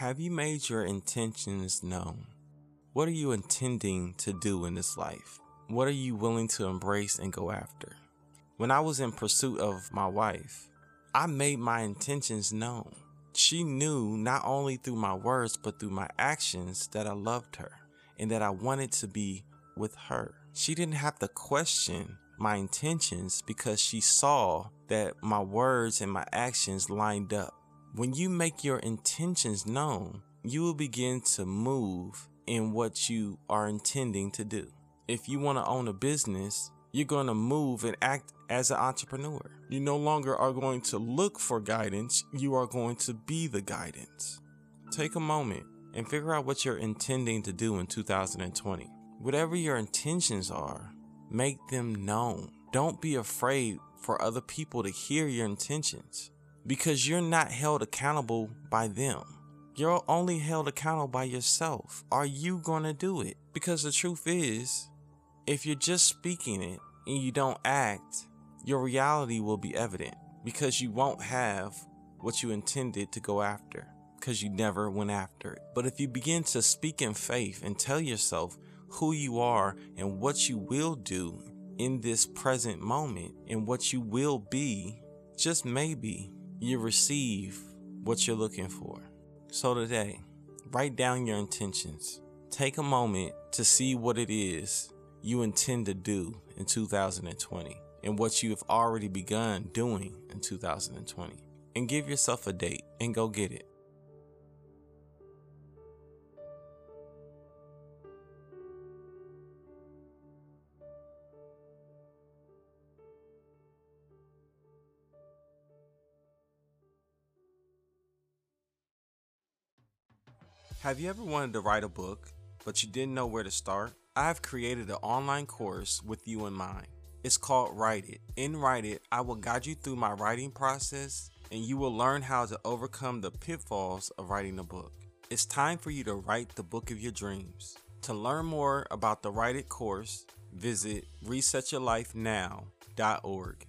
Have you made your intentions known? What are you intending to do in this life? What are you willing to embrace and go after? When I was in pursuit of my wife, I made my intentions known. She knew not only through my words, but through my actions that I loved her and that I wanted to be with her. She didn't have to question my intentions because she saw that my words and my actions lined up. When you make your intentions known, you will begin to move in what you are intending to do. If you want to own a business, you're going to move and act as an entrepreneur. You no longer are going to look for guidance, you are going to be the guidance. Take a moment and figure out what you're intending to do in 2020. Whatever your intentions are, make them known. Don't be afraid for other people to hear your intentions because you're not held accountable by them. You're only held accountable by yourself. Are you going to do it? Because the truth is, if you're just speaking it and you don't act, your reality will be evident because you won't have what you intended to go after because you never went after it. But if you begin to speak in faith and tell yourself who you are and what you will do in this present moment and what you will be, just maybe you receive what you're looking for. So today, write down your intentions. Take a moment to see what it is you intend to do in 2020 and what you have already begun doing in 2020. And give yourself a date and go get it. Have you ever wanted to write a book, but you didn't know where to start? I have created an online course with you in mind. It's called Write It. In Write It, I will guide you through my writing process and you will learn how to overcome the pitfalls of writing a book. It's time for you to write the book of your dreams. To learn more about the Write It course, visit resetyourlifenow.org.